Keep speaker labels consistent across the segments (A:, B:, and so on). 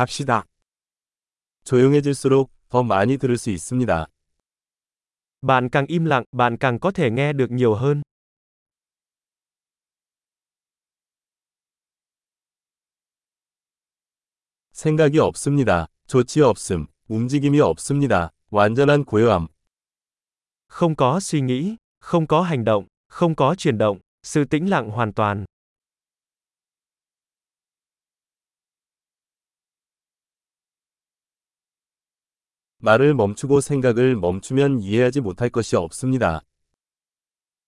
A: 갑시다.
B: 조용해질수록 더 많이 들을 수 있습니다.
C: Bạn càng im lặng, bạn càng có thể nghe được nhiều hơn.
B: 생각이 없습니다. 조치 없음. 움직임이 없습니다. 완전한 고요함.
C: Không có suy nghĩ, không có hành động, không có chuyển động, sự tĩnh lặng hoàn toàn.
B: 말을 멈추고 생각을 멈추면 이해하지 못할 것이 없습니다.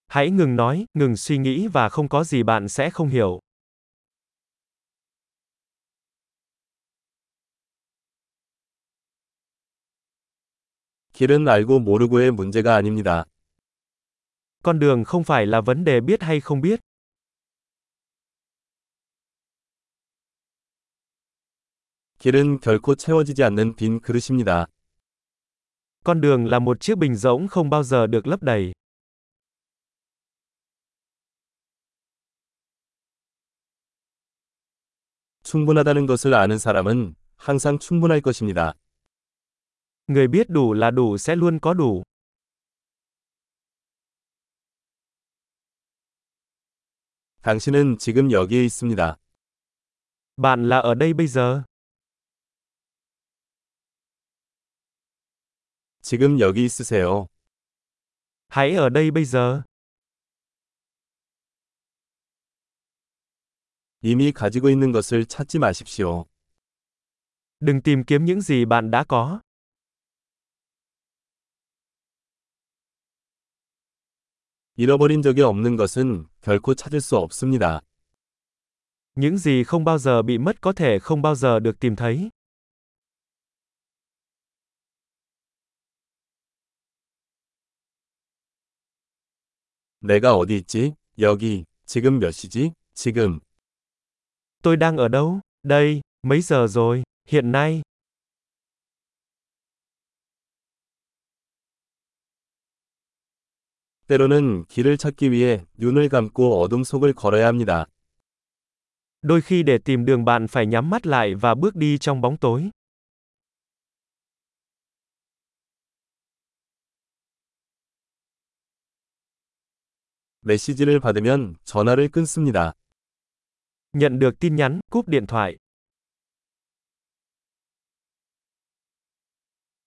C: Hãy ngừng nói, ngừng suy nghĩ và không có gì bạn sẽ không hiểu.
B: 길은 알고 모르고의 문제가 아닙니다.
C: Con đường không phải là vấn đề biết hay không biết.
B: 길은 결코 채워지지 않는 빈 그릇입니다.
C: Con đường là một chiếc bình rỗng không bao giờ được lấp đầy.
B: 충분하다는 것을 아는 사람은 항상 충분할 것입니다.
C: Người biết đủ là đủ sẽ luôn có đủ.
B: 당신은 지금 여기에 있습니다.
C: Bạn là ở đây bây giờ.
B: 지금 여기 있으세요.
C: Hãy ở đây bây giờ.
B: 이미 가지고 있는 것을 찾지 마십시오.
C: Đừng tìm kiếm những gì bạn đã có.
B: 잃어버린 적이 없는 것은 결코 찾을 수 없습니다.
C: Những gì không bao giờ bị mất có thể không bao giờ được tìm thấy.
B: 내가 어디 있지? 여기. 지금 몇 시지? 지금.
C: Tôi đang ở đâu? Đây, mấy giờ rồi? Hiện nay.
B: 때로는 길을 찾기 위해 눈을 감고 어둠 속을 걸어야 합니다.
C: Đôi khi để tìm đường bạn phải nhắm mắt lại và bước đi trong bóng tối.
B: 메시지를 받으면 전화를 끊습니다.
C: Nhận được tin nhắn, cúp điện thoại.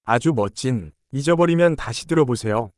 A: 아주 멋진. 잊어버리면 다시 들어보세요.